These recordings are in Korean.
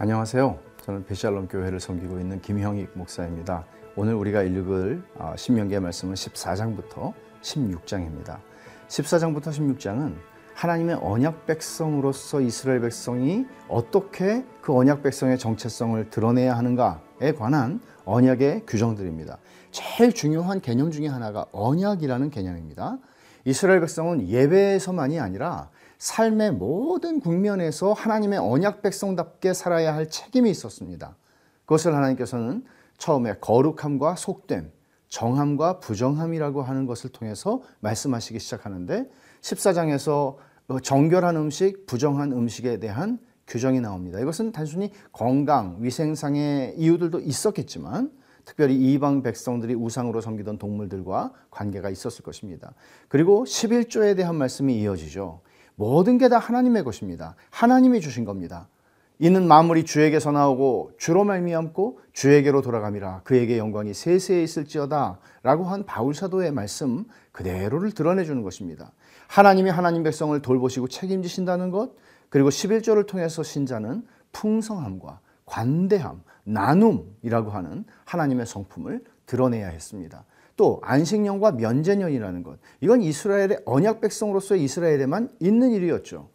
안녕하세요. 저는 베샬롬 교회를 섬기고 있는 김형익 목사입니다. 오늘 우리가 읽을 아, 신명기의 말씀은 14장부터 16장입니다. 14장부터 16장은 하나님의 언약 백성으로서 이스라엘 백성이 어떻게 그 언약 백성의 정체성을 드러내야 하는가에 관한 언약의 규정들입니다. 제일 중요한 개념 중에 하나가 언약이라는 개념입니다. 이스라엘 백성은 예배에서만이 아니라 삶의 모든 국면에서 하나님의 언약 백성답게 살아야 할 책임이 있었습니다. 그것을 하나님께서는 처음에 거룩함과 속됨, 정함과 부정함이라고 하는 것을 통해서 말씀하시기 시작하는데 14장에서 정결한 음식, 부정한 음식에 대한 규정이 나옵니다. 이것은 단순히 건강, 위생상의 이유들도 있었겠지만 특별히 이방 백성들이 우상으로 섬기던 동물들과 관계가 있었을 것입니다. 그리고 11조에 대한 말씀이 이어지죠. 모든 게 다 하나님의 것입니다. 하나님이 주신 겁니다. 이는 만물이 주에게서 나오고 주로 말미암고 주에게로 돌아감이라 그에게 영광이 세세에 있을지어다 라고 한 바울 사도의 말씀 그대로를 드러내 주는 것입니다. 하나님이 하나님 백성을 돌보시고 책임지신다는 것 그리고 11조를 통해서 신자는 풍성함과 관대함, 나눔이라고 하는 하나님의 성품을 드러내야 했습니다. 또 안식년과 면제년이라는 것. 이건 이스라엘의 언약 백성으로서의 이스라엘에만 있는 일이었죠.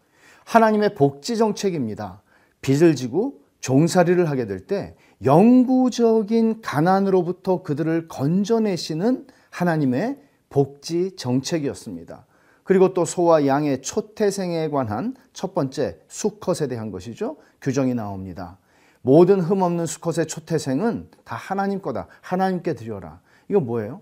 하나님의 복지 정책입니다. 빚을 지고 종살이를 하게 될 때 영구적인 가난으로부터 그들을 건져내시는 하나님의 복지 정책이었습니다. 그리고 또 소와 양의 초태생에 관한 첫 번째 수컷에 대한 것이죠. 규정이 나옵니다. 모든 흠없는 수컷의 초태생은 다 하나님 거다. 하나님께 드려라. 이거 뭐예요?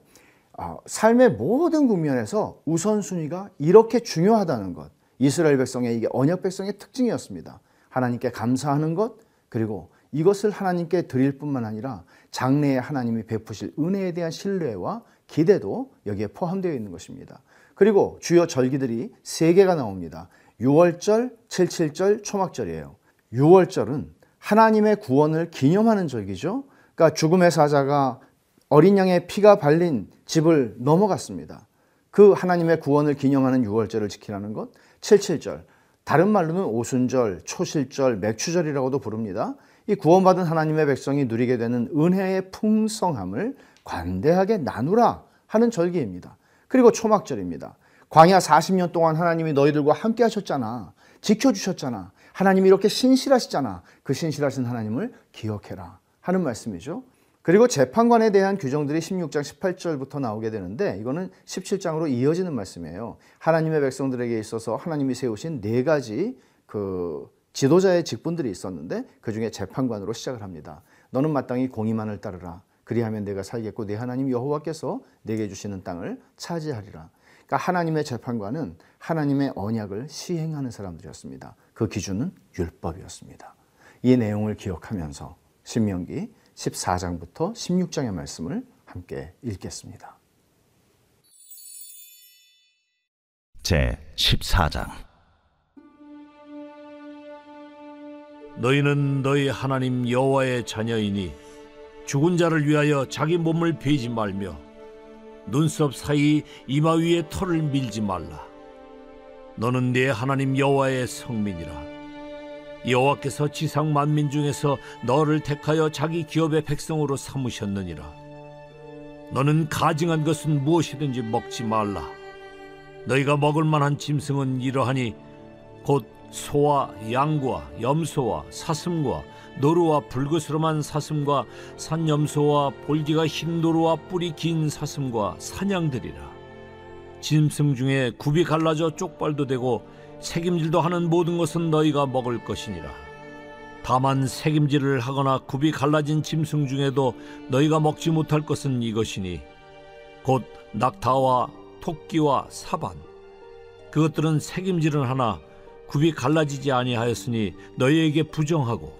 아, 삶의 모든 국면에서 우선순위가 이렇게 중요하다는 것. 이스라엘 백성의 이게 언약 백성의 특징이었습니다. 하나님께 감사하는 것, 그리고 이것을 하나님께 드릴 뿐만 아니라 장래에 하나님이 베푸실 은혜에 대한 신뢰와 기대도 여기에 포함되어 있는 것입니다. 그리고 주요 절기들이 세 개가 나옵니다. 6월절, 77절, 초막절이에요. 6월절은 하나님의 구원을 기념하는 절기죠. 그러니까 죽음의 사자가 어린 양의 피가 발린 집을 넘어갔습니다. 그 하나님의 구원을 기념하는 유월절을 지키라는 것. 칠칠절. 다른 말로는 오순절, 초실절, 맥추절이라고도 부릅니다. 이 구원받은 하나님의 백성이 누리게 되는 은혜의 풍성함을 관대하게 나누라 하는 절기입니다. 그리고 초막절입니다. 광야 40년 동안 하나님이 너희들과 함께 하셨잖아. 지켜주셨잖아. 하나님이 이렇게 신실하시잖아. 그 신실하신 하나님을 기억해라 하는 말씀이죠. 그리고 재판관에 대한 규정들이 16장 18절부터 나오게 되는데 이거는 17장으로 이어지는 말씀이에요. 하나님의 백성들에게 있어서 하나님이 세우신 네 가지 그 지도자의 직분들이 있었는데 그 중에 재판관으로 시작을 합니다. 너는 마땅히 공의만을 따르라. 그리하면 내가 살겠고 내 하나님 여호와께서 내게 주시는 땅을 차지하리라. 그러니까 하나님의 재판관은 하나님의 언약을 시행하는 사람들이었습니다. 그 기준은 율법이었습니다. 이 내용을 기억하면서 신명기 14장부터 16장의 말씀을 함께 읽겠습니다. 제 14장. 너희는 너희 하나님 여호와의 자녀이니 죽은 자를 위하여 자기 몸을 베지 말며 눈썹 사이 이마 위에 털을 밀지 말라. 너는 네 하나님 여호와의 성민이라 여호와께서 지상 만민 중에서 너를 택하여 자기 기업의 백성으로 삼으셨느니라. 너는 가증한 것은 무엇이든지 먹지 말라. 너희가 먹을 만한 짐승은 이러하니 곧 소와 양과 염소와 사슴과 노루와 불그스름한 사슴과 산염소와 볼기가 흰 노루와 뿔이 긴 사슴과 사냥들이라. 짐승 중에 굽이 갈라져 쪽발도 되고 책임질도 하는 모든 것은 너희가 먹을 것이니라. 다만 책임질을 하거나 굽이 갈라진 짐승 중에도 너희가 먹지 못할 것은 이것이니 곧 낙타와 토끼와 사반 그것들은 책임질은 하나 굽이 갈라지지 아니하였으니 너희에게 부정하고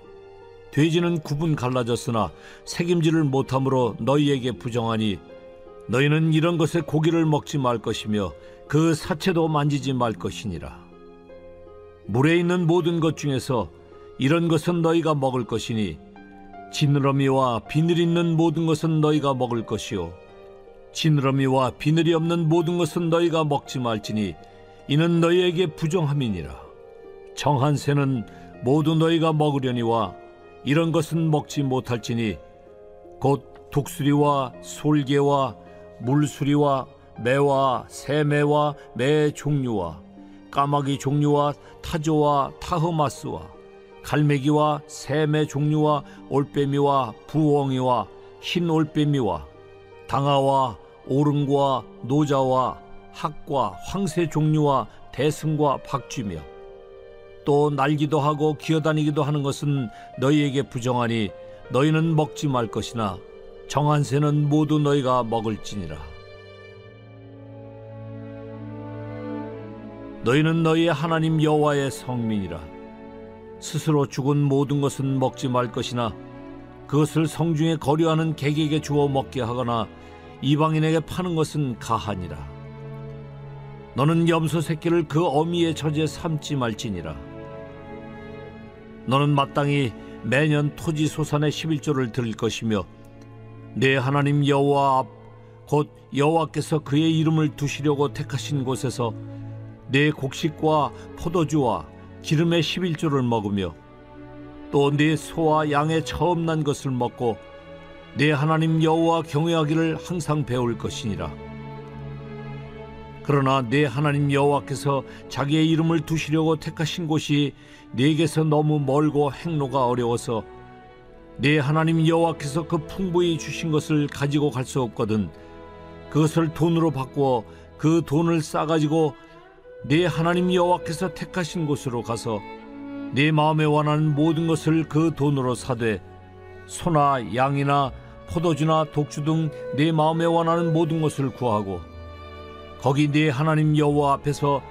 돼지는 굽은 갈라졌으나 책임질을 못함으로 너희에게 부정하니 너희는 이런 것의 고기를 먹지 말 것이며 그 사체도 만지지 말 것이니라. 물에 있는 모든 것 중에서 이런 것은 너희가 먹을 것이니 지느러미와 비늘 있는 모든 것은 너희가 먹을 것이요. 지느러미와 비늘이 없는 모든 것은 너희가 먹지 말지니 이는 너희에게 부정함이니라. 정한 새는 모두 너희가 먹으려니와 이런 것은 먹지 못할지니 곧 독수리와 솔개와 물수리와 매와 새매와 매 종류와 까마귀 종류와 타조와 타흐마스와 갈매기와 새매 종류와 올빼미와 부엉이와 흰 올빼미와 당아와 오름과 노자와 학과 황새 종류와 대승과 박쥐며 또 날기도 하고 기어다니기도 하는 것은 너희에게 부정하니 너희는 먹지 말 것이나 정한 새는 모두 너희가 먹을지니라 너희는 너희의 하나님 여호와의 성민이라. 스스로 죽은 모든 것은 먹지 말 것이나 그것을 성중에 거류하는 객에게 주어 먹게 하거나 이방인에게 파는 것은 가하니라. 너는 염소 새끼를 그 어미의 젖에 삼지 말지니라. 너는 마땅히 매년 토지 소산의 11조를 드릴 것이며 내 하나님 여호와 앞 곧 여호와께서 그의 이름을 두시려고 택하신 곳에서 내 곡식과 포도주와 기름의 11조를 먹으며 또내 소와 양의 처음 난 것을 먹고 내 하나님 여호와 경외하기를 항상 배울 것이니라. 그러나 내 하나님 여호와께서 자기의 이름을 두시려고 택하신 곳이 네게서 너무 멀고 행로가 어려워서 내 하나님 여호와께서 그 풍부히 주신 것을 가지고 갈 수 없거든 그것을 돈으로 바꾸어 그 돈을 싸가지고 내 하나님 여호와께서 택하신 곳으로 가서 내 마음에 원하는 모든 것을 그 돈으로 사되 소나 양이나 포도주나 독주 등내 마음에 원하는 모든 것을 구하고 거기 네 하나님 여호와 앞에서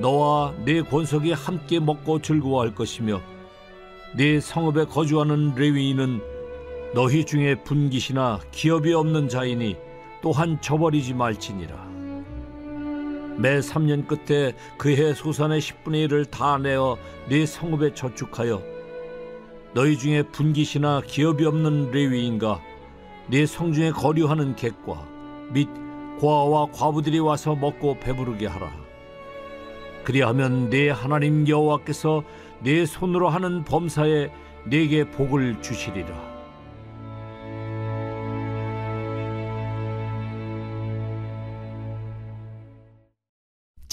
너와 네 권속이 함께 먹고 즐거워할 것이며 네 성읍에 거주하는 레위인은 너희 중에 분깃이나 기업이 없는 자이니 또한 저버리지 말지니라 매 3년 끝에 그해 소산의 10분의 1을 다 내어 네 성읍에 저축하여 너희 중에 분깃이나 기업이 없는 레위인과 네 성중에 거류하는 객과 및 고아와 과부들이 와서 먹고 배부르게 하라. 그리하면 네 하나님 여호와께서 네 손으로 하는 범사에 네게 복을 주시리라.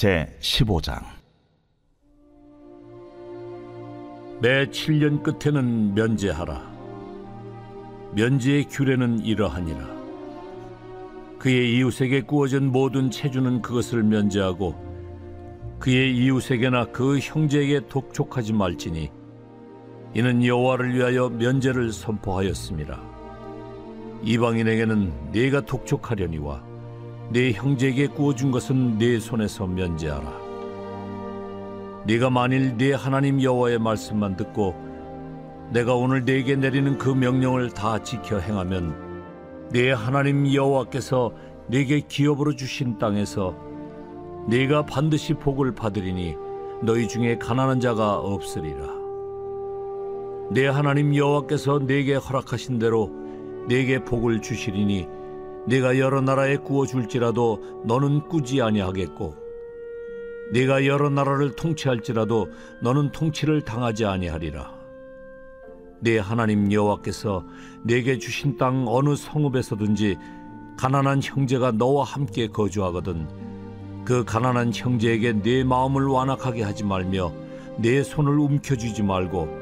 제 15장 매 7년 끝에는 면제하라. 면제의 규례는 이러하니라. 그의 이웃에게 구워진 모든 체주는 그것을 면제하고 그의 이웃에게나 그 형제에게 독촉하지 말지니 이는 여호와를 위하여 면제를 선포하였습니다. 이방인에게는 네가 독촉하려니와 네 형제에게 구워준 것은 네 손에서 면제하라. 네가 만일 네 하나님 여호와의 말씀만 듣고 내가 오늘 네게 내리는 그 명령을 다 지켜 행하면 네 하나님 여호와께서 네게 기업으로 주신 땅에서 네가 반드시 복을 받으리니 너희 중에 가난한 자가 없으리라. 내 하나님 여호와께서 네게 허락하신 대로 네게 복을 주시리니 네가 여러 나라에 구워 줄지라도 너는 꾸지 아니하겠고 네가 여러 나라를 통치할지라도 너는 통치를 당하지 아니하리라. 내 하나님 여호와께서 내게 주신 땅 어느 성읍에서든지 가난한 형제가 너와 함께 거주하거든 그 가난한 형제에게 내 마음을 완악하게 하지 말며 내 손을 움켜쥐지 말고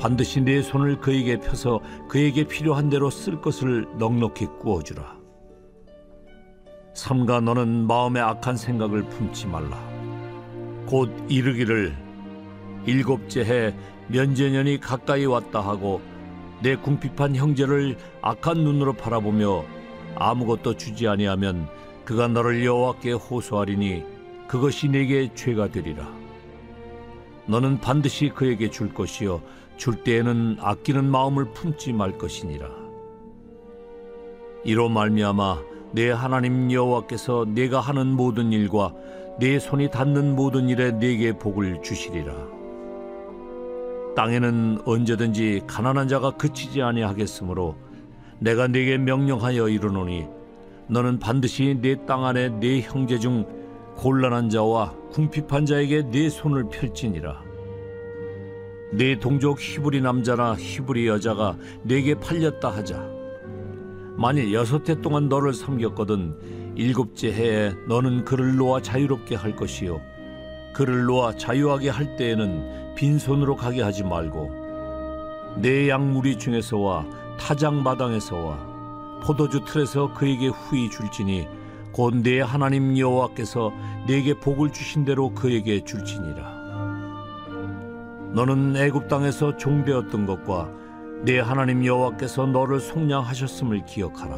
반드시 내 손을 그에게 펴서 그에게 필요한 대로 쓸 것을 넉넉히 구워주라. 삼가 너는 마음에 악한 생각을 품지 말라. 곧 이르기를 일곱째 해 면제년이 가까이 왔다 하고 내 궁핍한 형제를 악한 눈으로 바라보며 아무것도 주지 아니하면 그가 너를 여호와께 호소하리니 그것이 내게 죄가 되리라. 너는 반드시 그에게 줄 것이요 줄 때에는 아끼는 마음을 품지 말 것이니라. 이로 말미암아 내 하나님 여호와께서 내가 하는 모든 일과 내 손이 닿는 모든 일에 내게 복을 주시리라. 땅에는 언제든지 가난한 자가 그치지 아니하겠으므로 내가 네게 명령하여 이르노니 너는 반드시 내땅 안에 네 형제 중 곤란한 자와 궁핍한 자에게 네 손을 펼지니라 내 동족 히브리 남자나 히브리 여자가 내게 팔렸다 하자. 만일 여섯 해 동안 너를 섬겼거든 일곱째 해에 너는 그를 놓아 자유롭게 할 것이요. 그를 놓아 자유하게 할 때에는 빈손으로 가게 하지 말고 내 양무리 중에서와 타작 마당에서와 포도주 틀에서 그에게 후히 줄지니 곧 내 하나님 여호와께서 내게 복을 주신 대로 그에게 줄지니라. 너는 애굽 땅에서 종되었던 것과 내 하나님 여호와께서 너를 속량하셨음을 기억하라.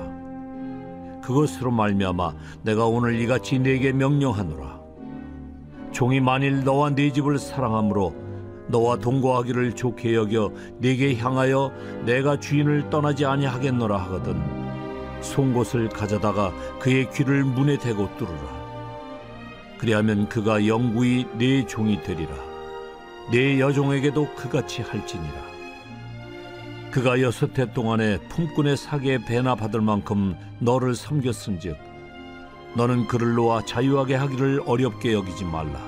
그것으로 말미암아 내가 오늘 이같이 네게 명령하노라. 종이 만일 너와 네 집을 사랑함으로 너와 동거하기를 좋게 여겨 네게 향하여 내가 주인을 떠나지 아니하겠노라 하거든 송곳을 가져다가 그의 귀를 문에 대고 뚫으라. 그리하면 그가 영구히 네 종이 되리라. 네 여종에게도 그같이 할지니라 그가 여섯 해 동안에 품꾼의 사기에 배나 받을 만큼 너를 섬겼은즉 너는 그를 놓아 자유하게 하기를 어렵게 여기지 말라.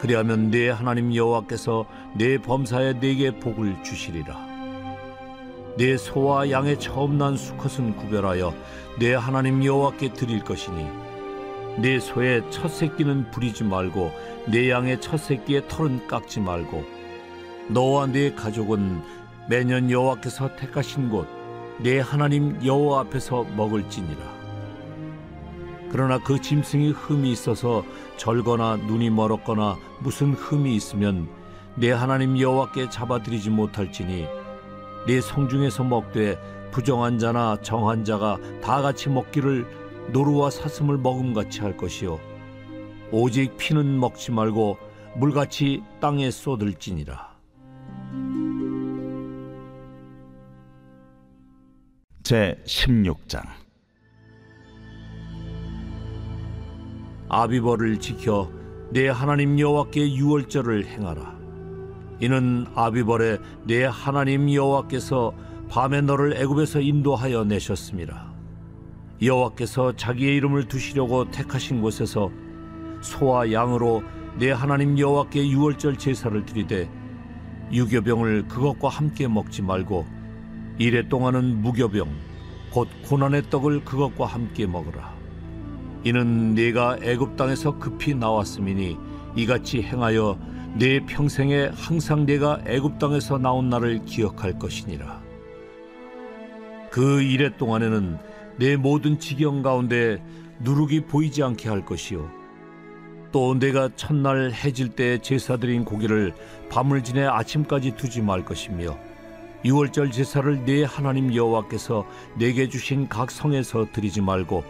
그리하면 네 하나님 여호와께서 네 범사에 네게 복을 주시리라. 네 소와 양의 처음 난 수컷은 구별하여 네 하나님 여호와께 드릴 것이니 네 소의 첫 새끼는 부리지 말고 네 양의 첫 새끼의 털은 깎지 말고 너와 네 가족은 매년 여호와께서 택하신 곳 내 하나님 여호와 앞에서 먹을지니라. 그러나 그 짐승이 흠이 있어서 절거나 눈이 멀었거나 무슨 흠이 있으면 내 하나님 여호와께 잡아들이지 못할지니 내 성중에서 먹되 부정한 자나 정한 자가 다 같이 먹기를 노루와 사슴을 먹음같이 할 것이요 오직 피는 먹지 말고 물같이 땅에 쏟을지니라. 제 16장 아비벌을 지켜 내 하나님 여호와께 유월절을 행하라. 이는 아비벌에 내 하나님 여호와께서 밤에 너를 애굽에서 인도하여 내셨습니다. 여호와께서 자기의 이름을 두시려고 택하신 곳에서 소와 양으로 내 하나님 여호와께 유월절 제사를 드리되 유교병을 그것과 함께 먹지 말고 이래 동안은 무교병 곧 고난의 떡을 그것과 함께 먹으라. 이는 네가 애굽 땅에서 급히 나왔음이니 이같이 행하여 내 평생에 항상 네가 애굽 땅에서 나온 날을 기억할 것이니라. 그 이래 동안에는 내 모든 지경 가운데 누룩이 보이지 않게 할 것이요. 또 내가 첫날 해질 때 제사 드린 고기를 밤을 지내 아침까지 두지 말 것이며 유월절 제사를 내 하나님 여호와께서 내게 주신 각 성에서 드리지 말고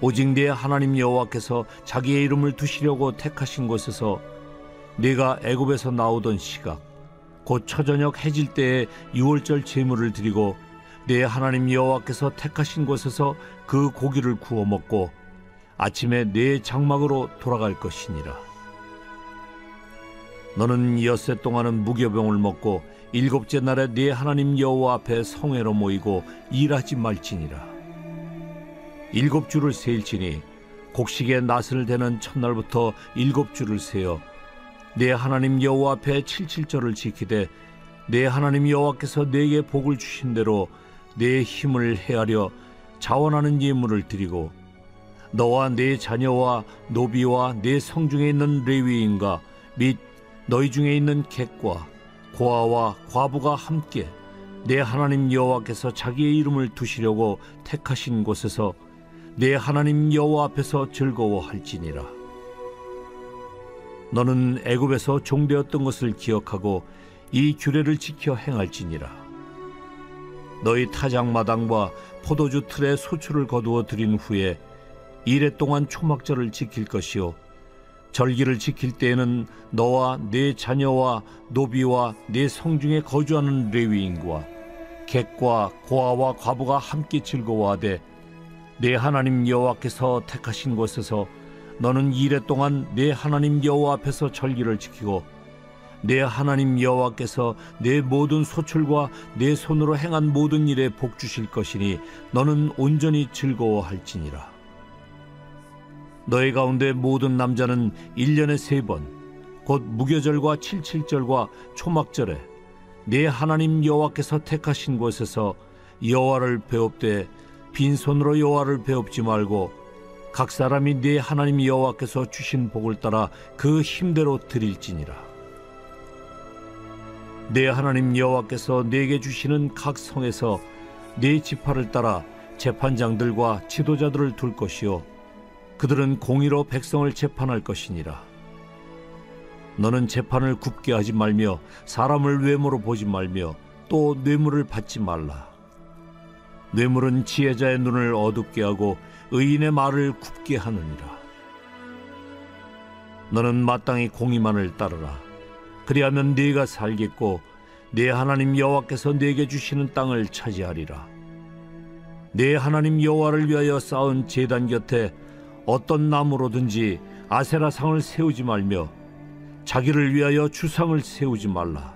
오직 내 하나님 여호와께서 자기의 이름을 두시려고 택하신 곳에서 네가 애굽에서 나오던 시각 곧 초저녁 해질 때에 유월절 제물을 드리고 내 하나님 여호와께서 택하신 곳에서 그 고기를 구워 먹고 아침에 내 장막으로 돌아갈 것이니라. 너는 엿새 동안은 무교병을 먹고 일곱째 날에 네 하나님 여호와 앞에 성회로 모이고 일하지 말지니라. 일곱 주를 세일지니 곡식의 낫을 대는 첫날부터 일곱 주를 세어 내 하나님 여호와 앞에 칠칠절을 지키되 내 하나님 여호와께서 내게 복을 주신 대로 내 힘을 헤아려 자원하는 예물을 드리고 너와 내 자녀와 노비와 내 성중에 있는 레위인과 및 너희 중에 있는 객과 고아와 과부가 함께 내 하나님 여호와께서 자기의 이름을 두시려고 택하신 곳에서 내 하나님 여호와 앞에서 즐거워할지니라. 너는 애굽에서 종되었던 것을 기억하고 이 규례를 지켜 행할지니라. 너희 타작 마당과 포도주 틀에 소출을 거두어 들인 후에 이래 동안 초막절을 지킬 것이요 절기를 지킬 때에는 너와 네 자녀와 노비와 네 성중에 거주하는 레위인과 객과 고아와 과부가 함께 즐거워하되 내 하나님 여호와께서 택하신 곳에서 너는 이래 동안 내 하나님 여호와 앞에서 절기를 지키고 내 하나님 여호와께서 내 모든 소출과 내 손으로 행한 모든 일에 복 주실 것이니 너는 온전히 즐거워할지니라. 너희 가운데 모든 남자는 일년에 세 번, 곧 무교절과 칠칠절과 초막절에 내 하나님 여호와께서 택하신 곳에서 여호와를 배웁되 빈손으로 여호와를 배웁지 말고 각 사람이 내 하나님 여호와께서 주신 복을 따라 그 힘대로 드릴지니라. 내 하나님 여호와께서 내게 주시는 각 성에서 네 지파를 따라 재판장들과 지도자들을 둘 것이요 그들은 공의로 백성을 재판할 것이니라. 너는 재판을 굽게 하지 말며 사람을 외모로 보지 말며 또 뇌물을 받지 말라. 뇌물은 지혜자의 눈을 어둡게 하고 의인의 말을 굽게 하느니라. 너는 마땅히 공의만을 따르라. 그리하면 네가 살겠고 네 하나님 여호와께서 네게 주시는 땅을 차지하리라. 네 하나님 여호와를 위하여 쌓은 제단 곁에 어떤 나무로든지 아세라 상을 세우지 말며 자기를 위하여 주상을 세우지 말라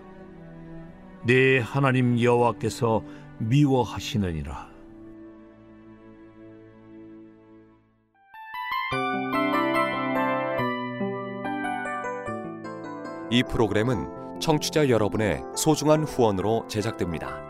네 하나님 여호와께서 미워하시느니라 이 프로그램은 청취자 여러분의 소중한 후원으로 제작됩니다.